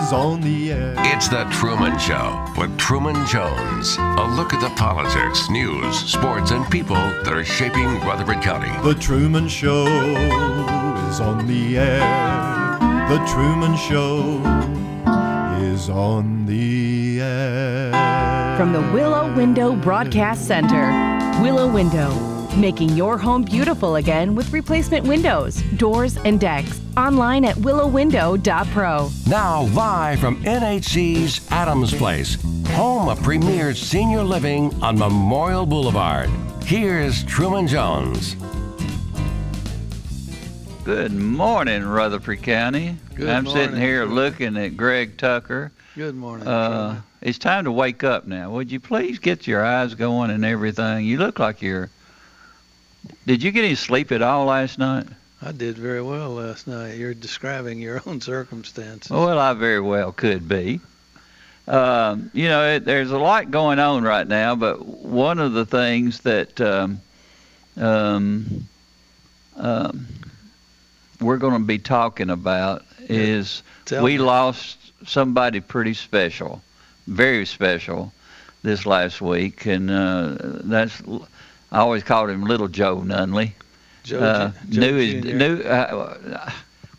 is on the air. It's The Truman Show with Truman Jones. A look at the politics, news, sports, and people that are shaping Rutherford County. The Truman Show is on the air. The Truman Show is on the air. From the Willow Window Broadcast Center, Willow Window, making your home beautiful again with replacement windows, doors, and decks. Online at willowwindow.pro. Now, live from NHC's Adams Place, home of premier senior living on Memorial Boulevard. Here's Truman Jones. Good morning, Rutherford County. Good I'm sitting here Truman. looking at Greg Tucker. Good morning. Uh, it's time to wake up now. Would you please get your eyes going and everything? You look like you're. Did you get any sleep at all last night? I did very well last night. You're describing your own circumstances. Well, I very well could be. Um, you know, it, there's a lot going on right now, but one of the things that um, um, um, we're going to be talking about is Tell we me. lost somebody pretty special, very special, this last week, and uh, that's I always called him Little Joe Nunley. Joe, Uh, Joe knew his, knew. Uh,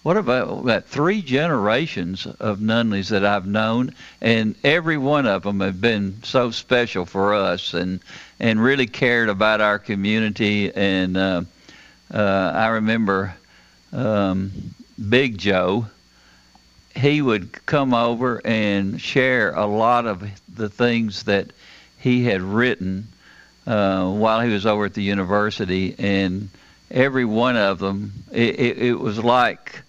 what about that? Three generations of Nunleys that I've known, and every one of them have been so special for us, and and really cared about our community. And uh, uh, I remember um, Big Joe. He would come over and share a lot of the things that he had written uh, while he was over at the university, and every one of them, it, it, it was like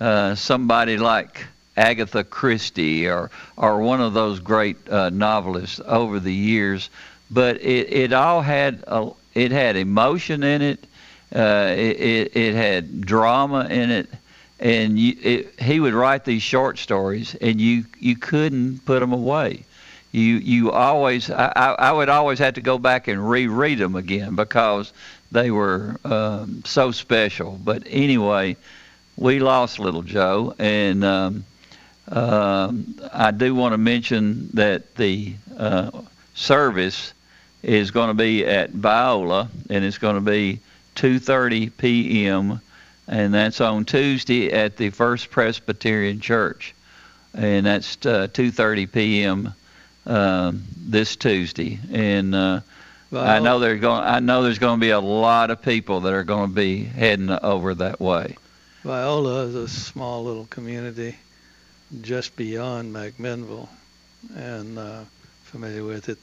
uh, somebody like Agatha Christie or or one of those great uh, novelists over the years. But it, it all had a, it had emotion in it. Uh, it, it had drama in it. And you, he would write these short stories, and you you couldn't put them away you you always I, I would always have to go back and reread them again because they were um, so special. But anyway, we lost little Joe, and um, um I do want to mention that the uh, service is going to be at Viola, and it's going to be 2:30 p.m. and that's on Tuesday at the First Presbyterian Church, and that's uh, 2:30 p.m um, this Tuesday, and uh, I know there's going. I know there's going to be a lot of people that are going to be heading over that way. Viola is a small little community just beyond McMinnville, and uh, familiar with it.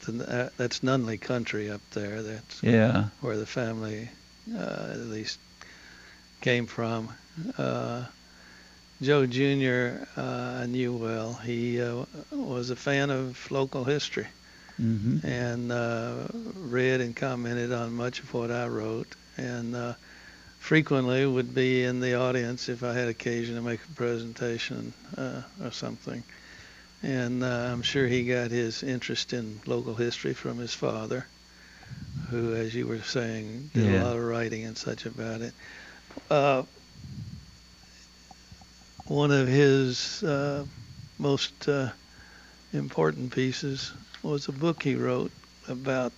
That's Nunley country up there. That's Yeah, where the family, uh, at least, came from. Joe Jr. Uh, I knew well. He uh, was a fan of local history hmm and uh, read and commented on much of what I wrote, and uh, frequently would be in the audience if I had occasion to make a presentation uh, or something. And uh, I'm sure he got his interest in local history from his father, who, as you were saying, did Yeah. a lot of writing and such about it. One of his uh, most uh, important pieces was a book he wrote about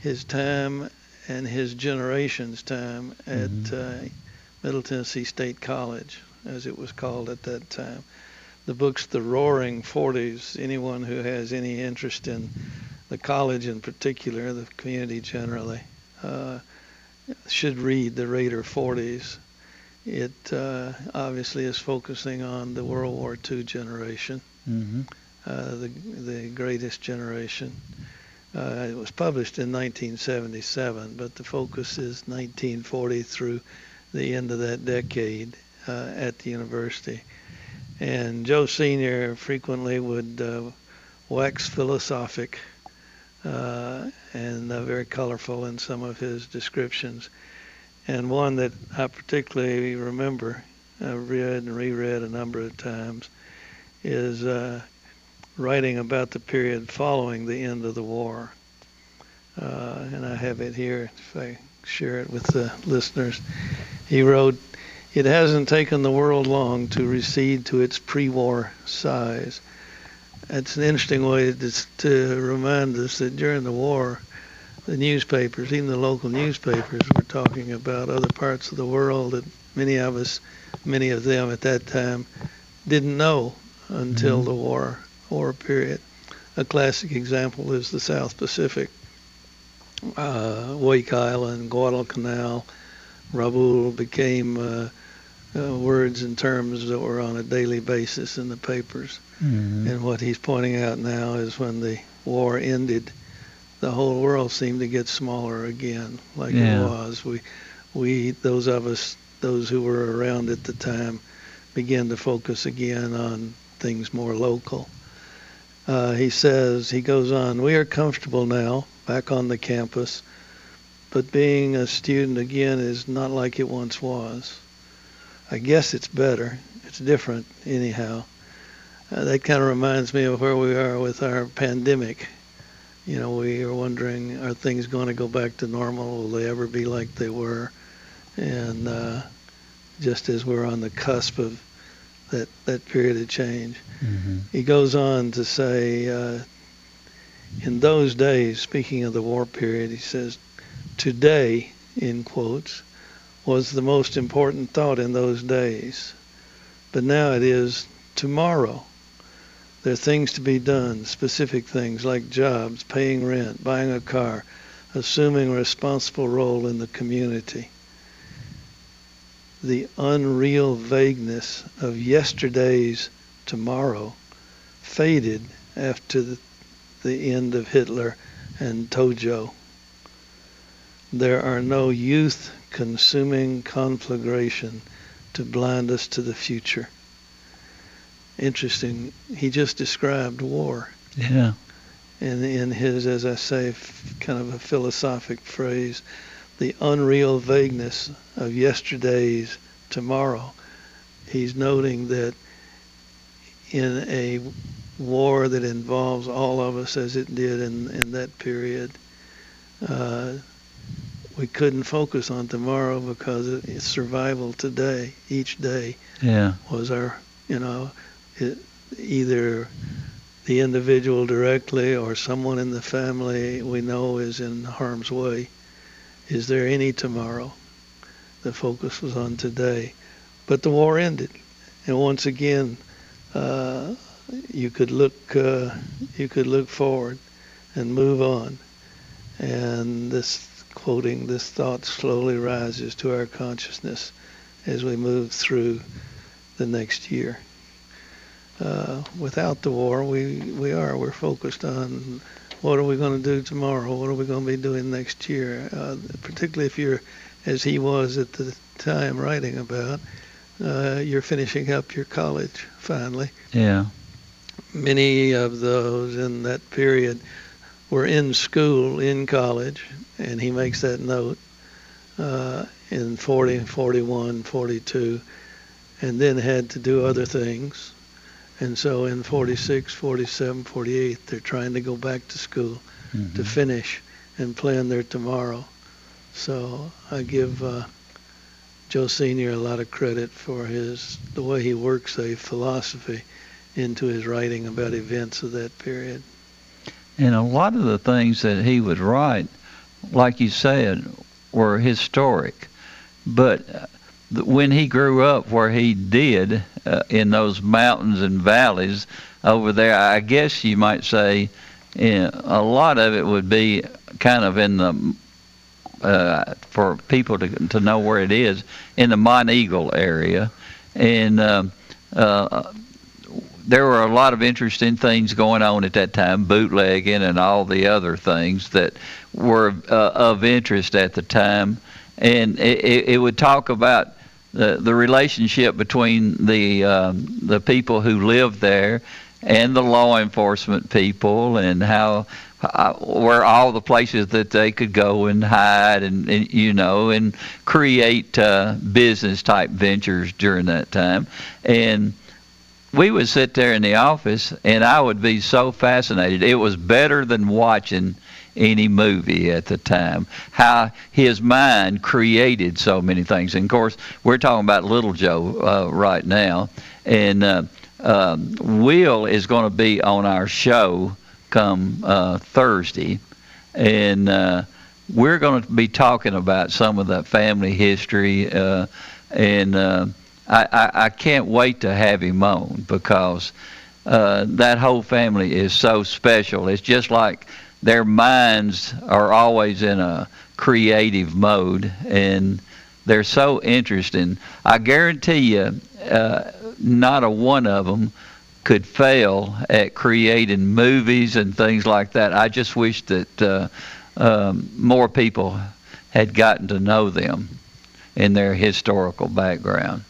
his time and his generation's time at uh, Middle Tennessee State College, as it was called at that time. The book's The Raider Forties. Anyone who has any interest in the college in particular, the community generally, uh, should read The Raider Forties. It uh, obviously is focusing on the World War II generation hmm uh, the the greatest generation. Uh, it was published in 1977, but the focus is 1940 through the end of that decade uh, at the university. And Joe Sr. frequently would uh, wax philosophic uh, and uh, very colorful in some of his descriptions. And one that I particularly remember, I've read and reread a number of times, is uh, writing about the period following the end of the war. Uh, and I have it here if I share it with the listeners. He wrote, It hasn't taken the world long to recede to its pre war size. That's an interesting way to, to remind us that during the war, the newspapers, even the local newspapers, were talking about other parts of the world that many of us, many of them at that time, didn't know until mm-hmm. the war war period. A classic example is the South Pacific, uh, Wake Island, Guadalcanal, Rabaul became uh, uh, words and terms that were on a daily basis in the papers. Mm-hmm. And what he's pointing out now is when the war ended, the whole world seemed to get smaller again, like yeah. it was. We, we, those of us, those who were around at the time, began to focus again on things more local. Uh, he says, he goes on, we are comfortable now, back on the campus, but being a student again is not like it once was. I guess it's better. It's different, anyhow. Uh, that kind of reminds me of where we are with our pandemic. You know, we are wondering, are things going to go back to normal? Will they ever be like they were? And uh, just as we're on the cusp of that, that period of change. Mm-hmm. He goes on to say, uh, in those days, speaking of the war period, he says, today, in quotes, was the most important thought in those days. But now it is tomorrow. There are things to be done, specific things like jobs, paying rent, buying a car, assuming a responsible role in the community the unreal vagueness of yesterday's tomorrow faded after the, end of Hitler and Tojo. There are no youth consuming conflagration to blind us to the future. Interesting. He just described war. Yeah. And in his, as I say, kind of a philosophic phrase, the unreal vagueness of yesterday's tomorrow. He's noting that in a war that involves all of us as it did in, in that period, uh, we couldn't focus on tomorrow because it's survival today. Each day yeah. was our, you know, it, either the individual directly or someone in the family we know is in harm's way. Is there any tomorrow? The focus was on today. But the war ended. And once again, uh, you could look uh, you could look forward and move on. And this quoting this thought slowly rises to our consciousness as we move through the next year. Uh, without the war, we, we are. We're focused on what are we going to do tomorrow? What are we going to be doing next year? Uh, particularly if you're, as he was at the time writing about, uh, you're finishing up your college finally. Yeah. Many of those in that period were in school, in college, and he makes that note uh, in 40, 41, 42, and then had to do other things and so in 46, 47, 48, they're trying to go back to school mm-hmm. to finish and plan their tomorrow. So I give uh, Joe Sr. a lot of credit for his the way he works a philosophy into his writing about events of that period. And a lot of the things that he would write, like you said, were historic. But uh, when he grew up where he did uh, in those mountains and valleys over there, I guess you might say yeah, a lot of it would be kind of in the uh, for people to to know where it is in the Monteagle area, and uh, uh, there were a lot of interesting things going on at that time, bootlegging and all the other things that were uh, of interest at the time, and it, it would talk about the the relationship between the um, the people who live there and the law enforcement people, and how uh, where all the places that they could go and hide and, and you know and create uh, business type ventures during that time. And we would sit there in the office and I would be so fascinated. It was better than watching any movie at the time. How his mind created so many things. And of course we're talking about little joe uh, right now. And uh, um, will is going to be on our show come uh, Thursday, and uh, we're going to be talking about some of that family history, uh, and uh, I, I, I can't wait to have him on because uh, that whole family is so special. It's just like their minds are always in a creative mode, and they're so interesting. I guarantee you, uh, not a one of them could fail at creating movies and things like that. I just wish that uh, um, more people had gotten to know them in their historical background.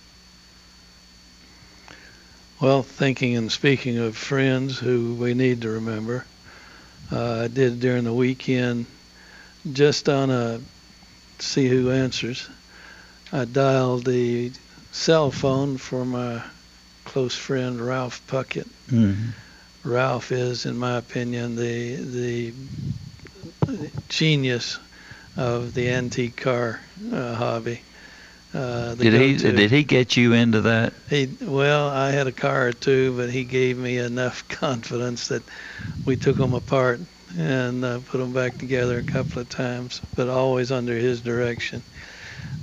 Well, thinking and speaking of friends who we need to remember, uh, I did during the weekend just on a see who answers. I dialed the cell phone for my close friend Ralph Puckett. Mm-hmm. Ralph is, in my opinion, the the genius of the antique car uh, hobby. Uh, did he did he get you into that? He well, I had a car or two, but he gave me enough confidence that we took them apart and uh, put them back together a couple of times, but always under his direction.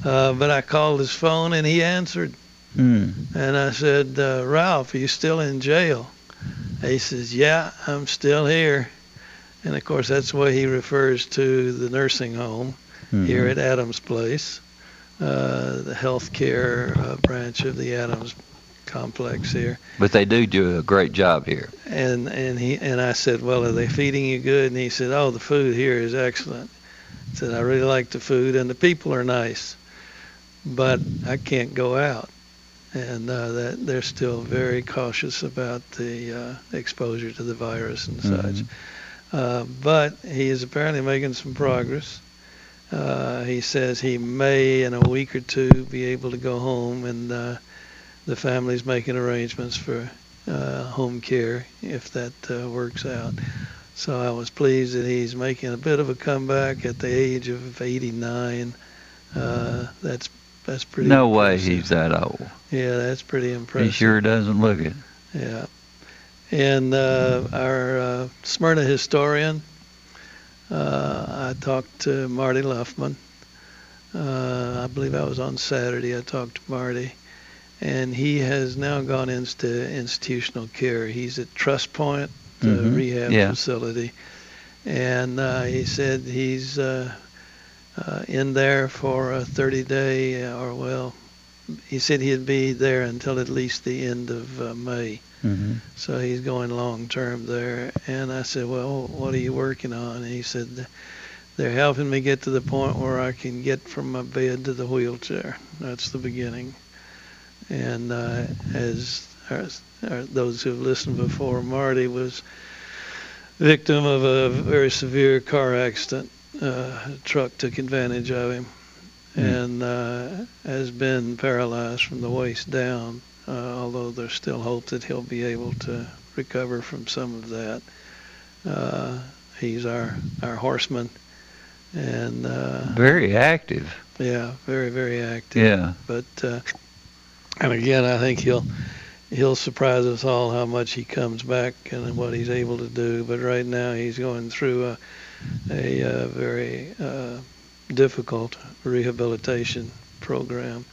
Uh, but I called his phone and he answered. Mm. And I said, uh, Ralph, are you still in jail? He says, Yeah, I'm still here. And of course, that's the way he refers to the nursing home mm-hmm. here at Adams Place, the healthcare uh, branch of the Adams complex here. But they do do a great job here. And and he and I said, Well, are they feeding you good? And he said, Oh, the food here is excellent. I said, I really like the food and the people are nice, but I can't go out and uh, that they're still very cautious about the uh, exposure to the virus and mm-hmm. such. Uh, but he is apparently making some progress. Uh, he says he may, in a week or two, be able to go home, and uh, the family's making arrangements for uh, home care if that works out. So I was pleased that he's making a bit of a comeback at the age of 89. that's that's pretty. No impressive. way he's that old. Yeah, that's pretty impressive. He sure doesn't look it. Yeah. And uh, our uh, Smyrna historian, uh, I talked to Marty Luffman. Uh, I believe I was on Saturday. I talked to Marty, and he has now gone into institutional care. He's at Trust Point, the Mhm. rehab Yeah. facility, and uh, he said he's uh, uh, in there for a 30 day, uh, or well, he said he'd be there until at least the end of uh, May. Mm-hmm. So he's going long term there. And I said, Well, what are you working on? And he said, They're helping me get to the point where I can get from my bed to the wheelchair. That's the beginning. And uh, as our, our, those who've listened before, Marty was victim of a very severe car accident. Uh, a truck took advantage of him Mm. and uh, has been paralyzed from the waist down, uh, although there's still hope that he'll be able to recover from some of that. Uh, he's our, our horseman, and uh, Very active. yeah, very, very active. Yeah. But, uh, and again, I think he'll he'll surprise us all how much he comes back and what he's able to do. But right now, he's going through a, a, uh very uh, difficult rehabilitation program.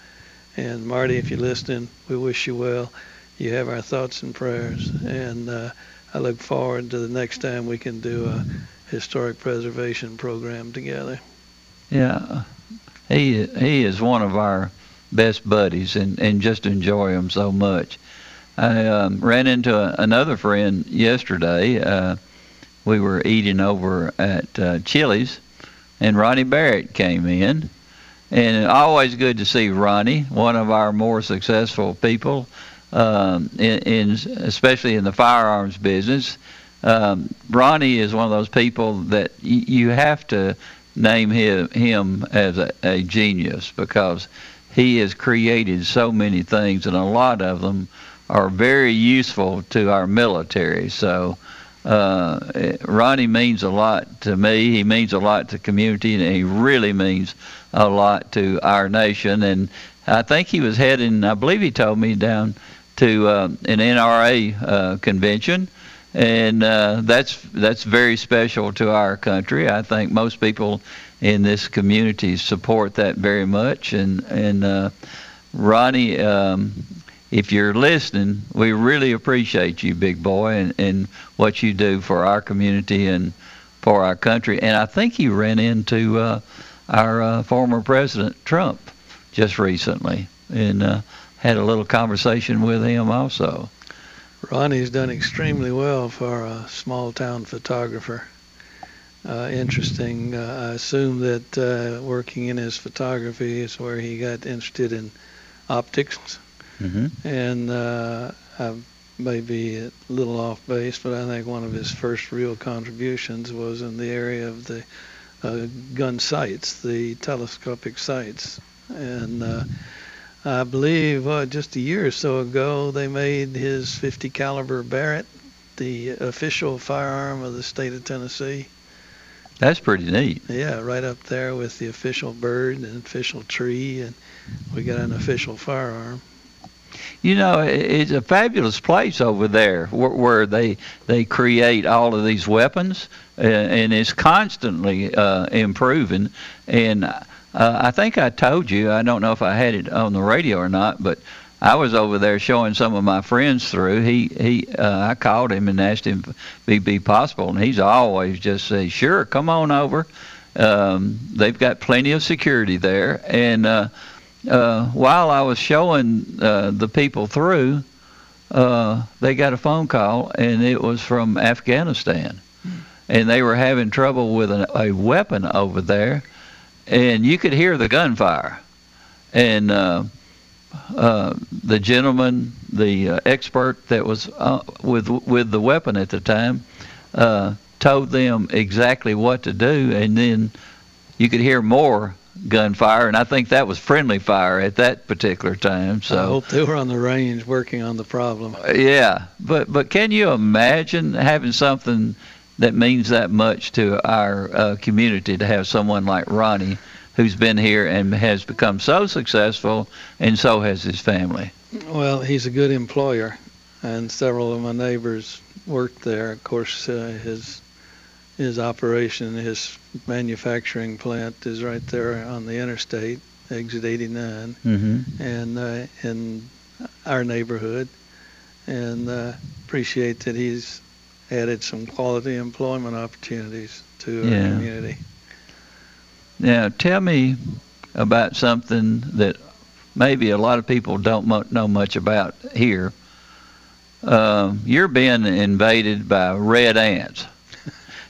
And Marty, if you're listening, we wish you well. You have our thoughts and prayers, and uh, I look forward to the next time we can do a historic preservation program together. Yeah. He he is one of our best buddies, and and just enjoy him so much. I um, ran into a, another friend yesterday. Uh, we were eating over at uh, Chili's, and Ronnie Barrett came in, and always good to see Ronnie, one of our more successful people, um, in, in especially in the firearms business. Um, Ronnie is one of those people that y- you have to name him, him as a, a genius because he has created so many things, and a lot of them are very useful to our military. So. Uh, Ronnie means a lot to me. He means a lot to community, and he really means a lot to our nation. And I think he was heading, I believe he told me, down to uh, an NRA uh, convention. And uh, that's that's very special to our country. I think most people in this community support that very much. And and uh, Ronnie, um, if you're listening, we really appreciate you, big boy, and, and what you do for our community and for our country. And I think you ran into uh, our uh, former president Trump just recently, and uh, had a little conversation with him also. Ronnie's done extremely well for a small town photographer. Uh, interesting. Uh, I assume that uh, working in his photography is where he got interested in optics hmm and uh, I may be a little off base, but I think one of his first real contributions was in the area of the uh, gun sights, the telescopic sights, and uh, I believe uh, just a year or so ago they made his 50 caliber Barrett the official firearm of the state of Tennessee. That's pretty neat. Yeah, right up there with the official bird and official tree, and we got an official firearm. You know, it's a fabulous place over there where, where they they create all of these weapons, uh, and it's constantly uh, improving. And uh, I think I told you, I don't know if I had it on the radio or not, but I was over there showing some of my friends through. He he, uh, I called him and asked him if it'd be possible, and he's always just say, "Sure, come on over." Um, they've got plenty of security there, and. Uh, uh, while I was showing uh, the people through, uh, they got a phone call, and it was from Afghanistan, and they were having trouble with an, a weapon over there, and you could hear the gunfire, and uh, uh, the gentleman, the expert that was with with the weapon at the time, told them exactly what to do, and then you could hear more gunfire, and I think that was friendly fire at that particular time. So I hope they were on the range working on the problem. yeah, but but can you imagine having something that means that much to our uh, community to have someone like Ronnie, who's been here and has become so successful, and so has his family. Well, he's a good employer, and several of my neighbors worked there. Of course, uh, his his operation, his manufacturing plant is right there on the interstate, exit 89, Mm-hmm. and uh, in our neighborhood. And uh, appreciate that he's added some quality employment opportunities to Yeah. our community. Now, tell me about something that maybe a lot of people don't mo- know much about here. Um, you're being invaded by red ants.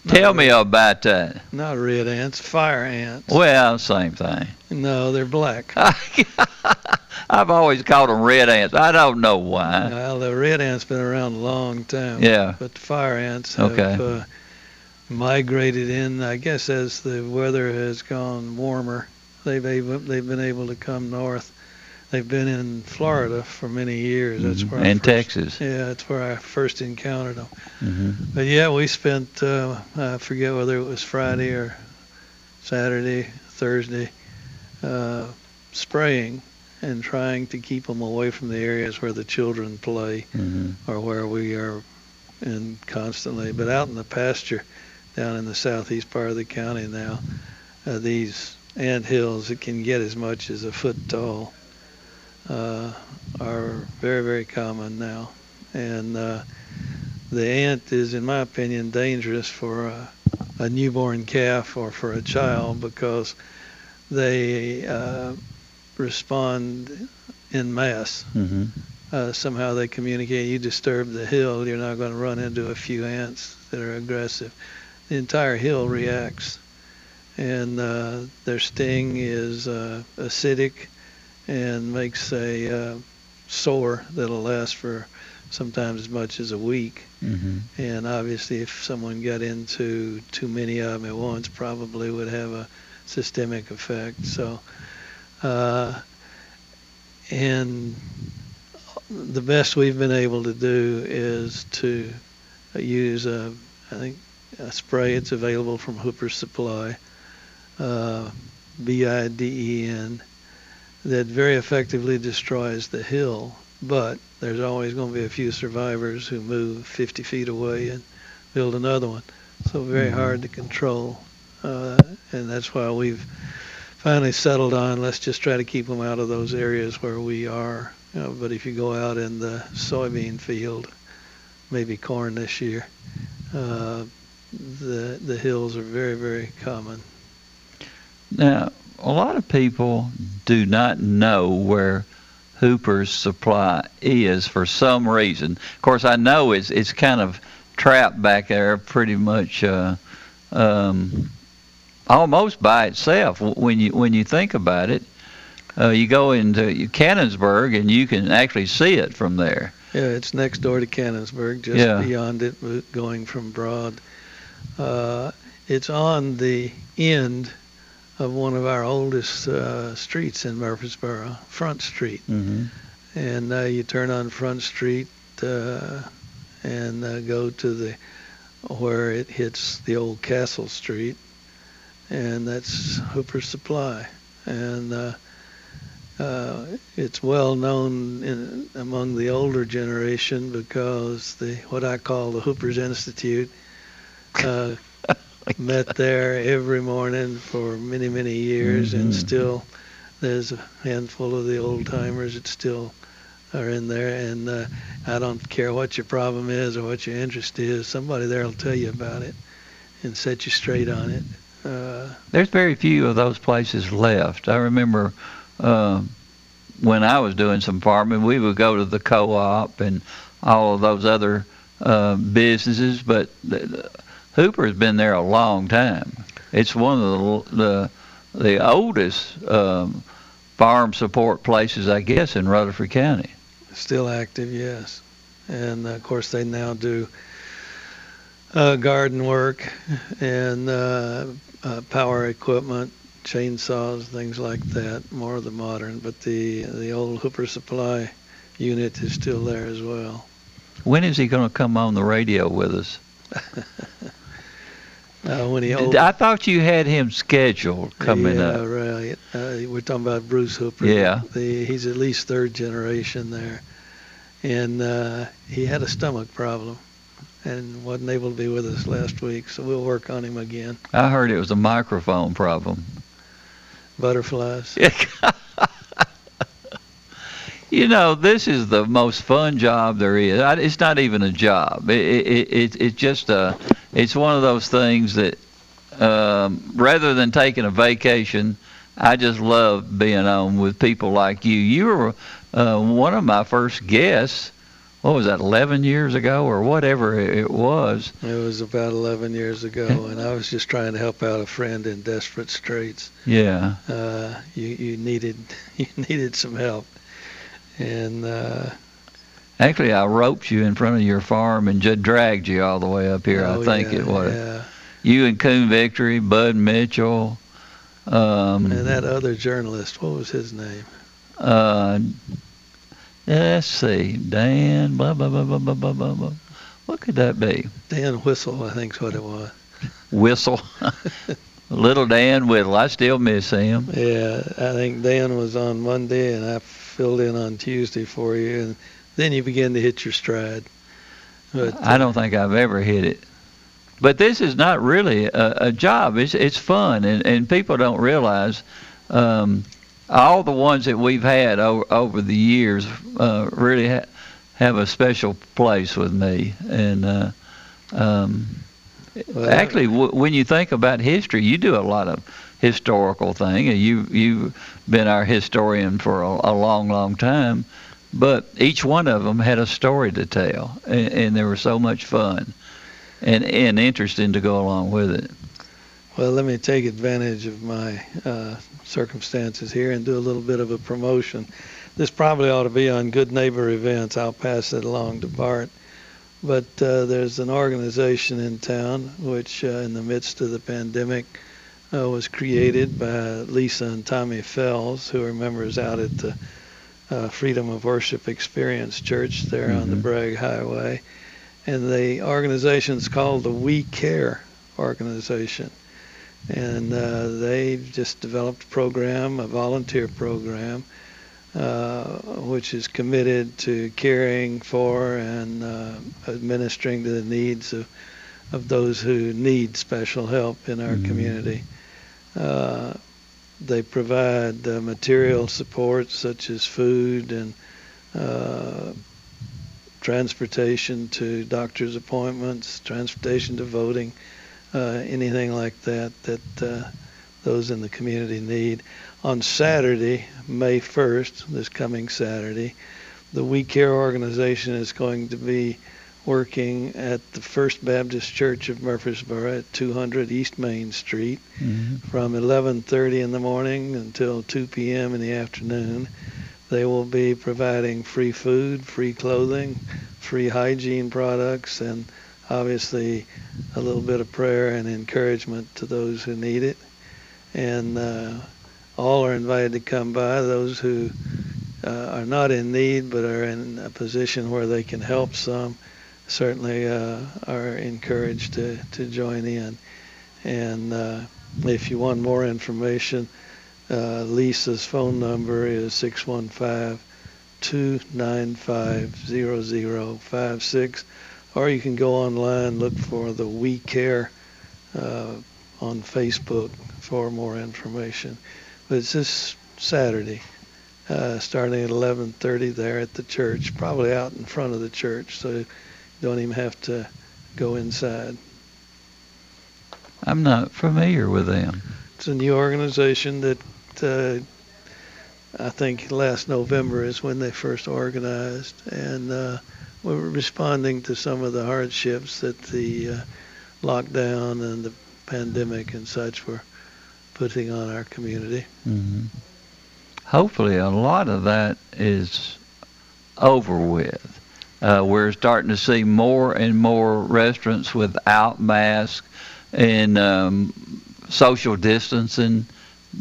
Tell me about that. Not red ants, fire ants. Well, same thing. No, they're black. I've always called them red ants. I don't know why. Well, the red ant's been around a long time. Yeah. But the fire ants have Okay. uh, migrated in. I guess as the weather has gone warmer, they've able, they've been able to come north. They've been in Florida for many years. That's Mhm. where And first, Texas. Yeah, that's where I first encountered them. hmm But yeah, we spent uh, I forget whether it was Friday or Saturday, Thursday, uh, spraying and trying to keep them away from the areas where the children play hmm or where we are in constantly. But out in the pasture, down in the southeast part of the county now, uh, these ant hills that can get as much as a foot tall uh, are very, very common now. And uh, the ant is, in my opinion, dangerous for a, a newborn calf or for a child because they uh, respond in mass hmm uh, somehow they communicate. You disturb the hill, you're not going to run into a few ants that are aggressive. The entire hill reacts, and uh, their sting is uh, acidic and makes a uh, sore that'll last for sometimes as much as a week. hmm And obviously, if someone got into too many of them at once, probably would have a systemic effect. So, uh, and the best we've been able to do is to use a, I think, a spray. It's available from Hooper Supply, uh, B-I-D-E-N, that very effectively destroys the hill. But there's always going to be a few survivors who move 50 feet away and build another one. So very Mhm. hard to control, uh, and that's why we've finally settled on let's just try to keep them out of those areas where we are. You know, but if you go out in the soybean field, maybe corn this year, uh, the the hills are very very common. Now, a lot of people do not know where Hooper's Supply is for some reason. Of course, I know it's it's kind of trapped back there, pretty much uh, um, almost by itself. When you when you think about it, uh, you go into Cannonsburgh and you can actually see it from there. Yeah, it's next door to Cannonsburgh, just Yeah. beyond it, going from Broad. Uh, it's on the end of one of our oldest uh, streets in Murfreesboro, Front Street. Mm-hmm. and uh, you turn on Front Street uh, and uh, go to the where it hits the old Castle Street, and that's Hooper Supply, and uh, uh, it's well known in, among the older generation because the what I call the Hooper's Institute. Uh, met there every morning for many many years and Mhm. still there's a handful of the old timers that still are in there and uh, I don't care what your problem is or what your interest is somebody there will tell you about it and set you straight on it uh, There's very few of those places left. I remember um, when I was doing some farming, we would go to the co-op and all of those other uh, businesses, but the, Hooper's been there a long time. It's one of the the, the oldest um, farm support places, I guess, in Rutherford County. still active yes and uh, of course they now do uh, garden work and uh, uh, power equipment chainsaws things like that more of the modern but the the old Hooper Supply unit is still there as well When is he going to come on the radio with us? uh, when he I thought you had him scheduled coming yeah, up. right. Uh, we're talking about Bruce Hooper. Yeah. The, he's at least third generation there, and uh, he had a stomach problem, and wasn't able to be with us last week. So we'll work on him again. I heard it was a microphone problem. Butterflies. you know, this is the most fun job there is. I- It's not even a job. It, it, it, it's just a, it's one of those things that, um, rather than taking a vacation, I just love being on with people like you. You were uh, one of my first guests. What was that, 11 years ago or whatever it was? It was about 11 years ago, and I was just trying to help out a friend in desperate straits. Yeah. Uh, you, you needed you needed some help, and uh, Actually, I roped you in front of your farm and just dragged you all the way up here. Oh, I think yeah, it was. Yeah. You and Coon Victory, Bud Mitchell. Um, and that other journalist, what was his name? Uh, let's see, Dan. Blah blah blah blah blah blah blah. What could that be? Dan Whistle, I think's what it was. Whistle. Little Dan Whittle. I still miss him. Yeah, I think Dan was on Monday, and I filled in on Tuesday for you, and then you begin to hit your stride. But I don't think I've ever hit it. But this is not really a, a job. It's it's fun, and, and people don't realize um, all the ones that we've had over, over the years uh, really ha- have a special place with me. And uh, um, Well, actually, w- when you think about history, you do a lot of historical thing, you you've been our historian for a, a long, long time. But each one of them had a story to tell, and, and they were so much fun and and interesting to go along with it. Well, let me take advantage of my uh, circumstances here and do a little bit of a promotion. This probably ought to be on Good Neighbor events. I'll pass it along to Bart. But uh, there's an organization in town which, uh, in the midst of the pandemic, uh, was created by Lisa and Tommy Fells, who are members out at the uh, Freedom of Worship Experience Church there mm-hmm. on the mm-hmm. Bragg Highway. And the organization is called the We Care organization. And uh, they just developed a program, a volunteer program, uh, which is committed to caring for and uh, administering to the needs of, of those who need special help in our mm-hmm. community. Uh, they provide uh, material support such as food and uh, transportation to doctor's appointments, transportation to voting, uh, anything like that that uh, those in the community need. On Saturday, May 1st, this coming Saturday, the We Care organization is going to be working at the First Baptist Church of Murfreesboro at 200 East Main Street mm-hmm. from 11:30 in the morning until 2 p.m. in the afternoon. They will be providing free food, free clothing, free hygiene products, and obviously a little bit of prayer and encouragement to those who need it. And uh, all are invited to come by. Those who uh, are not in need but are in a position where they can help some certainly uh, are encouraged to, to join in. And uh, if you want more information, uh, Lisa's phone number is 615 295 0056, or you can go online, look for the We Care uh, on Facebook for more information. But it's this Saturday. Uh, starting at 11:30 there at the church, probably out in front of the church. So don't even have to go inside. I'm not familiar with them. It's a new organization that uh, I think last November is when they first organized, and uh, we're responding to some of the hardships that the uh, lockdown and the pandemic and such were putting on our community. Mm-hmm. Hopefully, a lot of that is over with. Uh, we're starting to see more and more restaurants without masks and um, social distancing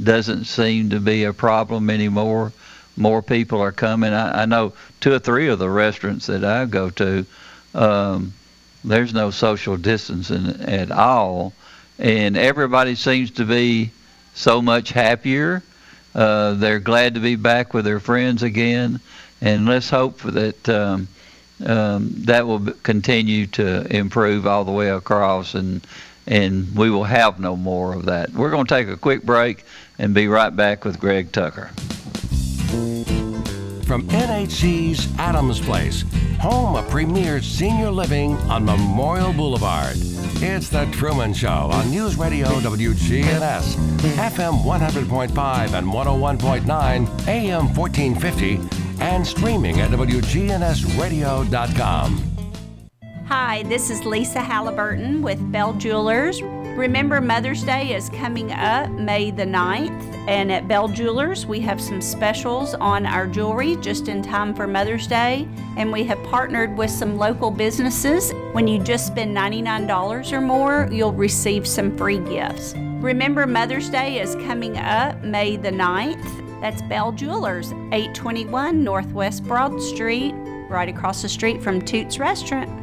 doesn't seem to be a problem anymore. More people are coming. I, I know two or three of the restaurants that I go to, um, there's no social distancing at all, and everybody seems to be so much happier. Uh, they're glad to be back with their friends again, and let's hope that um, um, that will continue to improve all the way across, and and we will have no more of that. We're going to take a quick break and be right back with Greg Tucker. From NHC's Adams Place, home of premier senior living on Memorial Boulevard. It's The Truman Show on News Radio WGNS, FM 100.5 and 101.9, AM 1450 and streaming at WGNSradio.com. Hi, this is Lisa Halliburton with Bell Jewelers. Remember, Mother's Day is coming up May the 9th, and at Bell Jewelers, we have some specials on our jewelry just in time for Mother's Day, and we have partnered with some local businesses. When you just spend $99 or more, you'll receive some free gifts. Remember, Mother's Day is coming up May the 9th, that's Bell Jewelers, 821 Northwest Broad Street, right across the street from Toots Restaurant.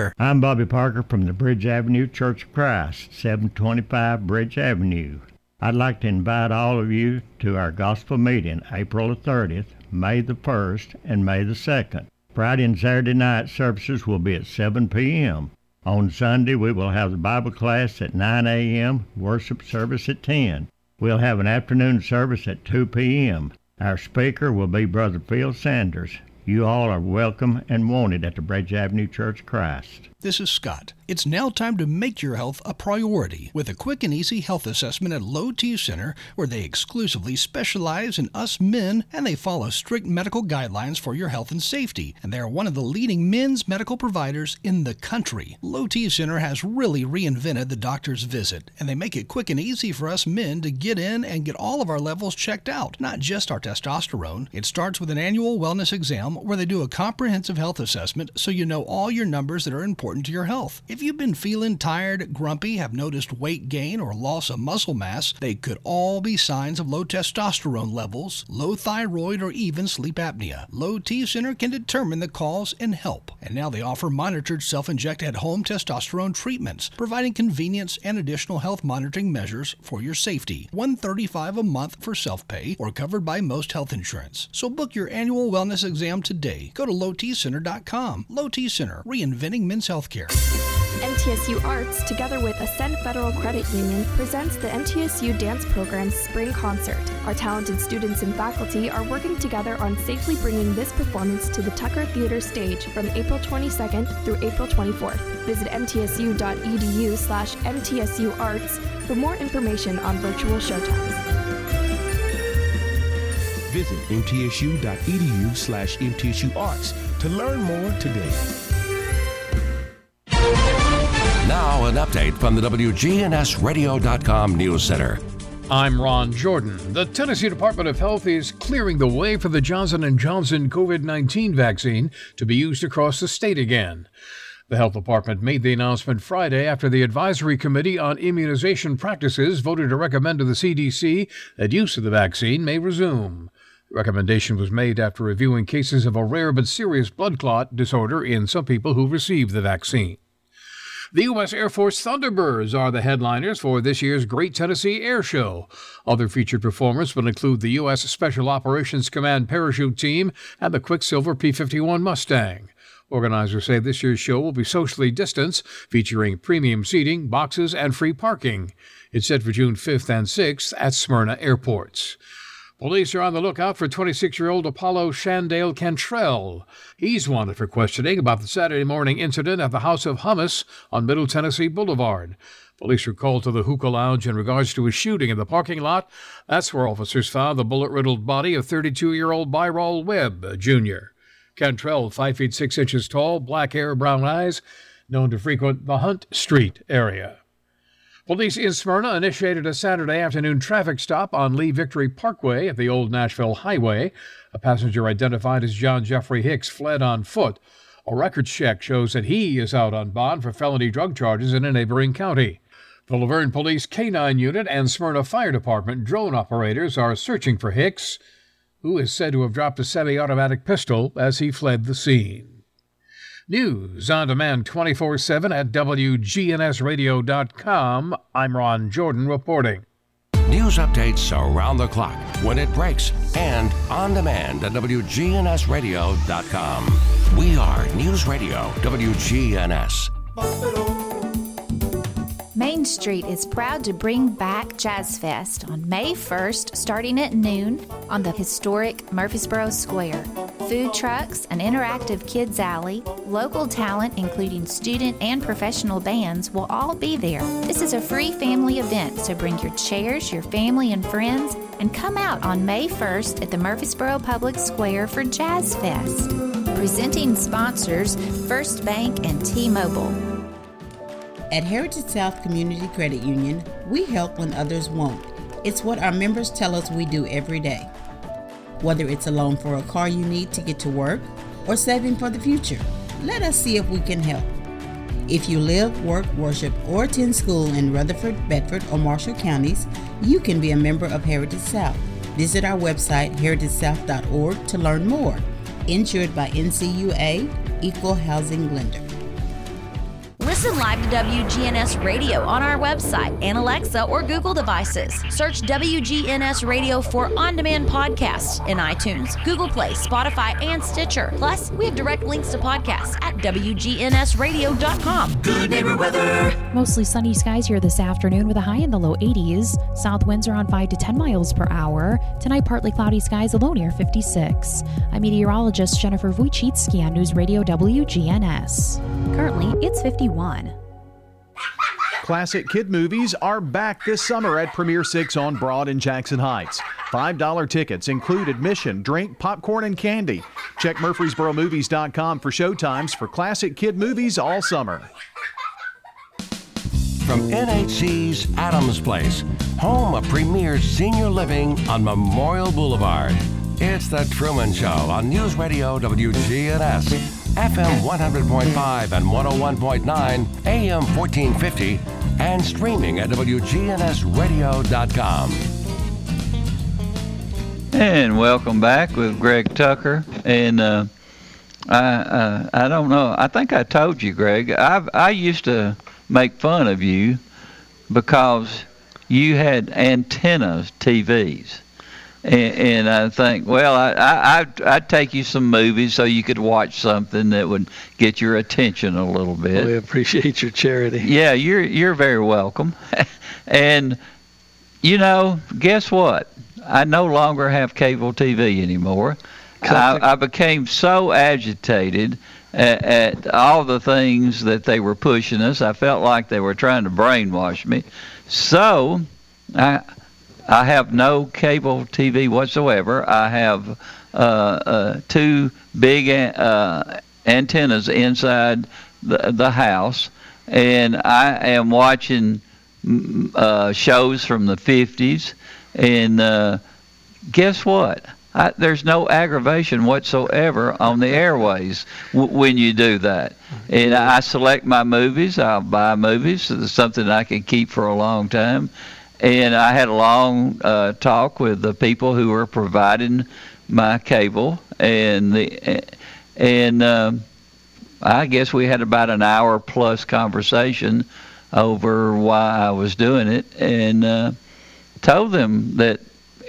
I'm Bobby Parker from the Bridge Avenue Church of Christ, 725 Bridge Avenue. I'd like to invite all of you to our gospel meeting April the 30th, May the 1st, and May the 2nd. Friday and Saturday night services will be at 7 p.m. On Sunday, we will have the Bible class at 9 a.m., worship service at 10. We'll have an afternoon service at 2 p.m. Our speaker will be Brother Phil Sanders. You all are welcome and wanted at the Bridge Avenue Church of Christ. This is Scott. It's now time to make your health a priority with a quick and easy health assessment at Low T Center, where they exclusively specialize in us men and they follow strict medical guidelines for your health and safety. And they are one of the leading men's medical providers in the country. Low T Center has really reinvented the doctor's visit, and they make it quick and easy for us men to get in and get all of our levels checked out, not just our testosterone. It starts with an annual wellness exam where they do a comprehensive health assessment so you know all your numbers that are important to your health. If you've been feeling tired, grumpy, have noticed weight gain, or loss of muscle mass, they could all be signs of low testosterone levels, low thyroid, or even sleep apnea. Low T Center can determine the cause and help. And now they offer monitored self inject at home testosterone treatments, providing convenience and additional health monitoring measures for your safety. 135 a month for self pay or covered by most health insurance. So book your annual wellness exam today. Go to lowtcenter.com. Low T Center, reinventing men's health healthcare. MTSU Arts, together with Ascend Federal Credit Union, presents the MTSU Dance Program's Spring Concert. Our talented students and faculty are working together on safely bringing this performance to the Tucker Theater stage from April 22nd through April 24th. Visit mtsu.edu slash mtsuarts for more information on virtual showtimes. Visit mtsu.edu slash mtsuarts to learn more today. Now, an update from the WGNSradio.com News Center. I'm Ron Jordan. The Tennessee Department of Health is clearing the way for the Johnson & Johnson COVID-19 vaccine to be used across the state again. The health department made the announcement Friday after the Advisory Committee on Immunization Practices voted to recommend to the CDC that use of the vaccine may resume. The recommendation was made after reviewing cases of a rare but serious blood clot disorder in some people who received the vaccine. The U.S. Air Force Thunderbirds are the headliners for this year's Great Tennessee Air Show. Other featured performers will include the U.S. Special Operations Command Parachute Team and the Quicksilver P 51 Mustang. Organizers say this year's show will be socially distanced, featuring premium seating, boxes, and free parking. It's set for June 5th and 6th at Smyrna airports. Police are on the lookout for 26 year old Apollo Shandale Cantrell. He's wanted for questioning about the Saturday morning incident at the House of Hummus on Middle Tennessee Boulevard. Police were called to the hookah lounge in regards to a shooting in the parking lot. That's where officers found the bullet riddled body of 32 year old Byrol Webb, Jr. Cantrell, 5 feet 6 inches tall, black hair, brown eyes, known to frequent the Hunt Street area. Police in Smyrna initiated a Saturday afternoon traffic stop on Lee Victory Parkway at the Old Nashville Highway. A passenger identified as John Jeffrey Hicks fled on foot. A record check shows that he is out on bond for felony drug charges in a neighboring county. The La Vergne Police K9 Unit and Smyrna Fire Department drone operators are searching for Hicks, who is said to have dropped a semi automatic pistol as he fled the scene. News on demand 24 7 at WGNSradio.com. I'm Ron Jordan reporting. News updates around the clock, when it breaks, and on demand at WGNSradio.com. We are News Radio WGNS. Main Street is proud to bring back Jazz Fest on May 1st, starting at noon on the historic Murfreesboro Square. Food trucks, an interactive kids alley, local talent, including student and professional bands, will all be there. This is a free family event, so bring your chairs, your family, and friends, and come out on May 1st at the Murfreesboro Public Square for Jazz Fest. Presenting sponsors First Bank and T Mobile. At Heritage South Community Credit Union, we help when others won't. It's what our members tell us we do every day. Whether it's a loan for a car you need to get to work or saving for the future, let us see if we can help. If you live, work, worship, or attend school in Rutherford, Bedford, or Marshall counties, you can be a member of Heritage South. Visit our website, heritagesouth.org, to learn more. Insured by NCUA, Equal Housing Lender. Listen live to WGNS Radio on our website and Alexa or Google devices. Search WGNS Radio for on demand podcasts in iTunes, Google Play, Spotify, and Stitcher. Plus, we have direct links to podcasts at WGNSradio.com. Good neighbor weather. Mostly sunny skies here this afternoon with a high in the low 80s. South winds are on 5 to 10 miles per hour. Tonight, partly cloudy skies, a low near 56. I'm meteorologist Jennifer Wojcicki on News Radio WGNS. Currently, it's 51. Classic kid movies are back this summer at Premiere 6 on Broad in Jackson Heights. $5 tickets include admission, drink, popcorn, and candy. Check MurfreesboroMovies.com for showtimes for classic kid movies all summer. From NHC's Adams Place, home of premier senior living on Memorial Boulevard. It's The Truman Show on News Radio WGNS, FM 100.5 and 101.9, AM 1450, and streaming at WGNSradio.com. And welcome back with Greg Tucker. And uh, I uh, I don't know. I think I told you, Greg. I I used to make fun of you because you had antennas TVs. And, and I think, well, I, I, I'd, I'd take you some movies so you could watch something that would get your attention a little bit. We appreciate your charity. Yeah, you're you're very welcome. and you know, guess what? I no longer have cable TV anymore. I, I became so agitated at, at all the things that they were pushing us. I felt like they were trying to brainwash me. So, I I have no cable TV whatsoever. I have uh, uh, two big uh, antennas inside the, the house, and I am watching mm, uh, shows from the 50s. And uh, guess what? I, there's no aggravation whatsoever on the airways w- when you do that. And I select my movies. I'll buy movies. Something I can keep for a long time. And I had a long uh, talk with the people who were providing my cable, and the and um, I guess we had about an hour plus conversation over why I was doing it, and uh, told them that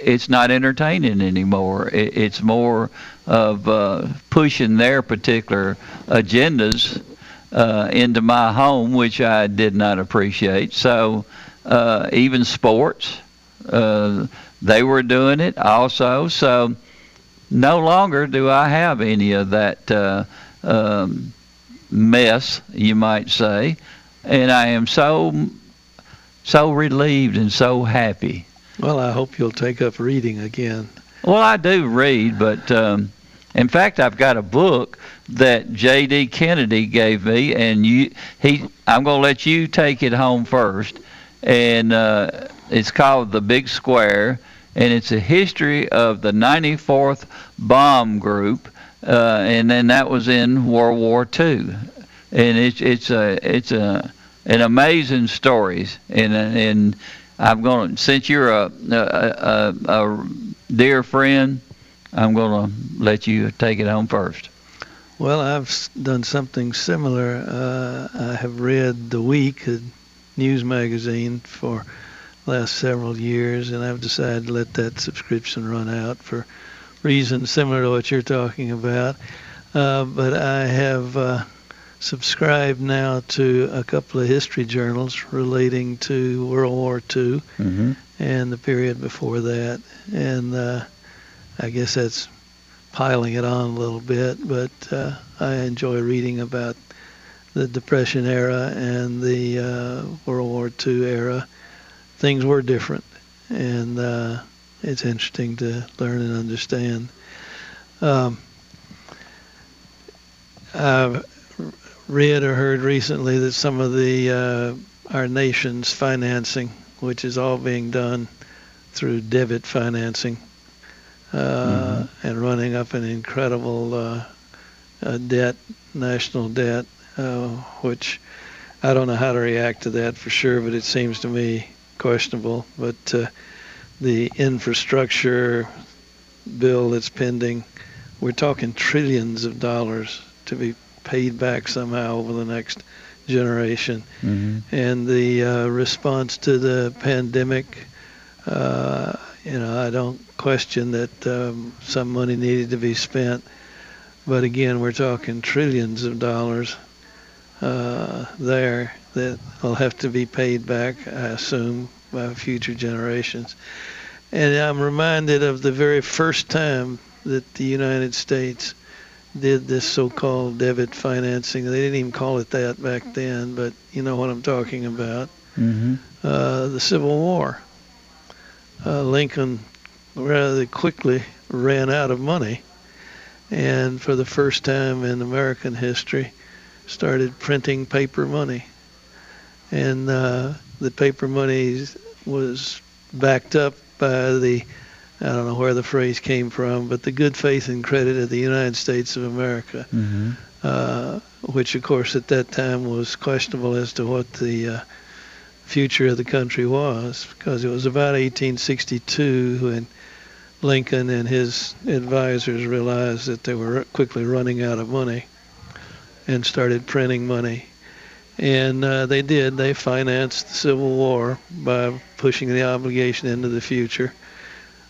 it's not entertaining anymore. It, it's more of uh, pushing their particular agendas uh, into my home, which I did not appreciate. So uh, even sports, uh, they were doing it also. So no longer do I have any of that uh, um, mess, you might say, and I am so so relieved and so happy. Well, I hope you'll take up reading again. Well, I do read, but um, in fact, I've got a book that J.D. Kennedy gave me, and you he I'm going to let you take it home first, and uh, it's called The Big Square, and it's a history of the 94th Bomb Group, uh, and then that was in World War II, and it's it's a it's a an amazing stories, and and I'm going to since you're a a, a, a dear friend, I'm going to let you take it home first. Well, I've done something similar. Uh, I have read The Week, news magazine, for last several years, and I've decided to let that subscription run out for reasons similar to what you're talking about. Uh, but I have uh, subscribed now to a couple of history journals relating to World War II Mm-hmm. and the period before that, and uh, I guess that's piling it on a little bit, but uh, I enjoy reading about the Depression era and the uh, World War II era. Things were different, and uh, it's interesting to learn and understand. Um, I've read or heard recently that some of the uh, our nation's financing, which is all being done through debit financing, uh, and running up an incredible uh, uh, debt, national debt, uh, which I don't know how to react to that for sure, but it seems to me questionable. But uh, the infrastructure bill that's pending, we're talking trillions of dollars to be paid back somehow over the next generation. Mm-hmm. And the uh, response to the pandemic, uh, you know, I don't question that um, some money needed to be spent. But again, we're talking trillions of dollars uh, there that will have to be paid back, I assume, by future generations. And I'm reminded of the very first time that the United States did this so-called debit financing. They didn't even call it that back then, but you know what I'm talking about. Mm-hmm. Uh, the Civil War. Uh, Lincoln rather quickly ran out of money, and for the first time in American history, started printing paper money. And uh, the paper money was backed up by the I don't know where the phrase came from, but the good faith and credit of the United States of America, Mm-hmm. uh, which of course at that time was questionable as to what the uh, future of the country was, because it was about 1862 when Lincoln and his advisors realized that they were quickly running out of money and started printing money. And uh, they did. They financed the Civil War by pushing the obligation into the future.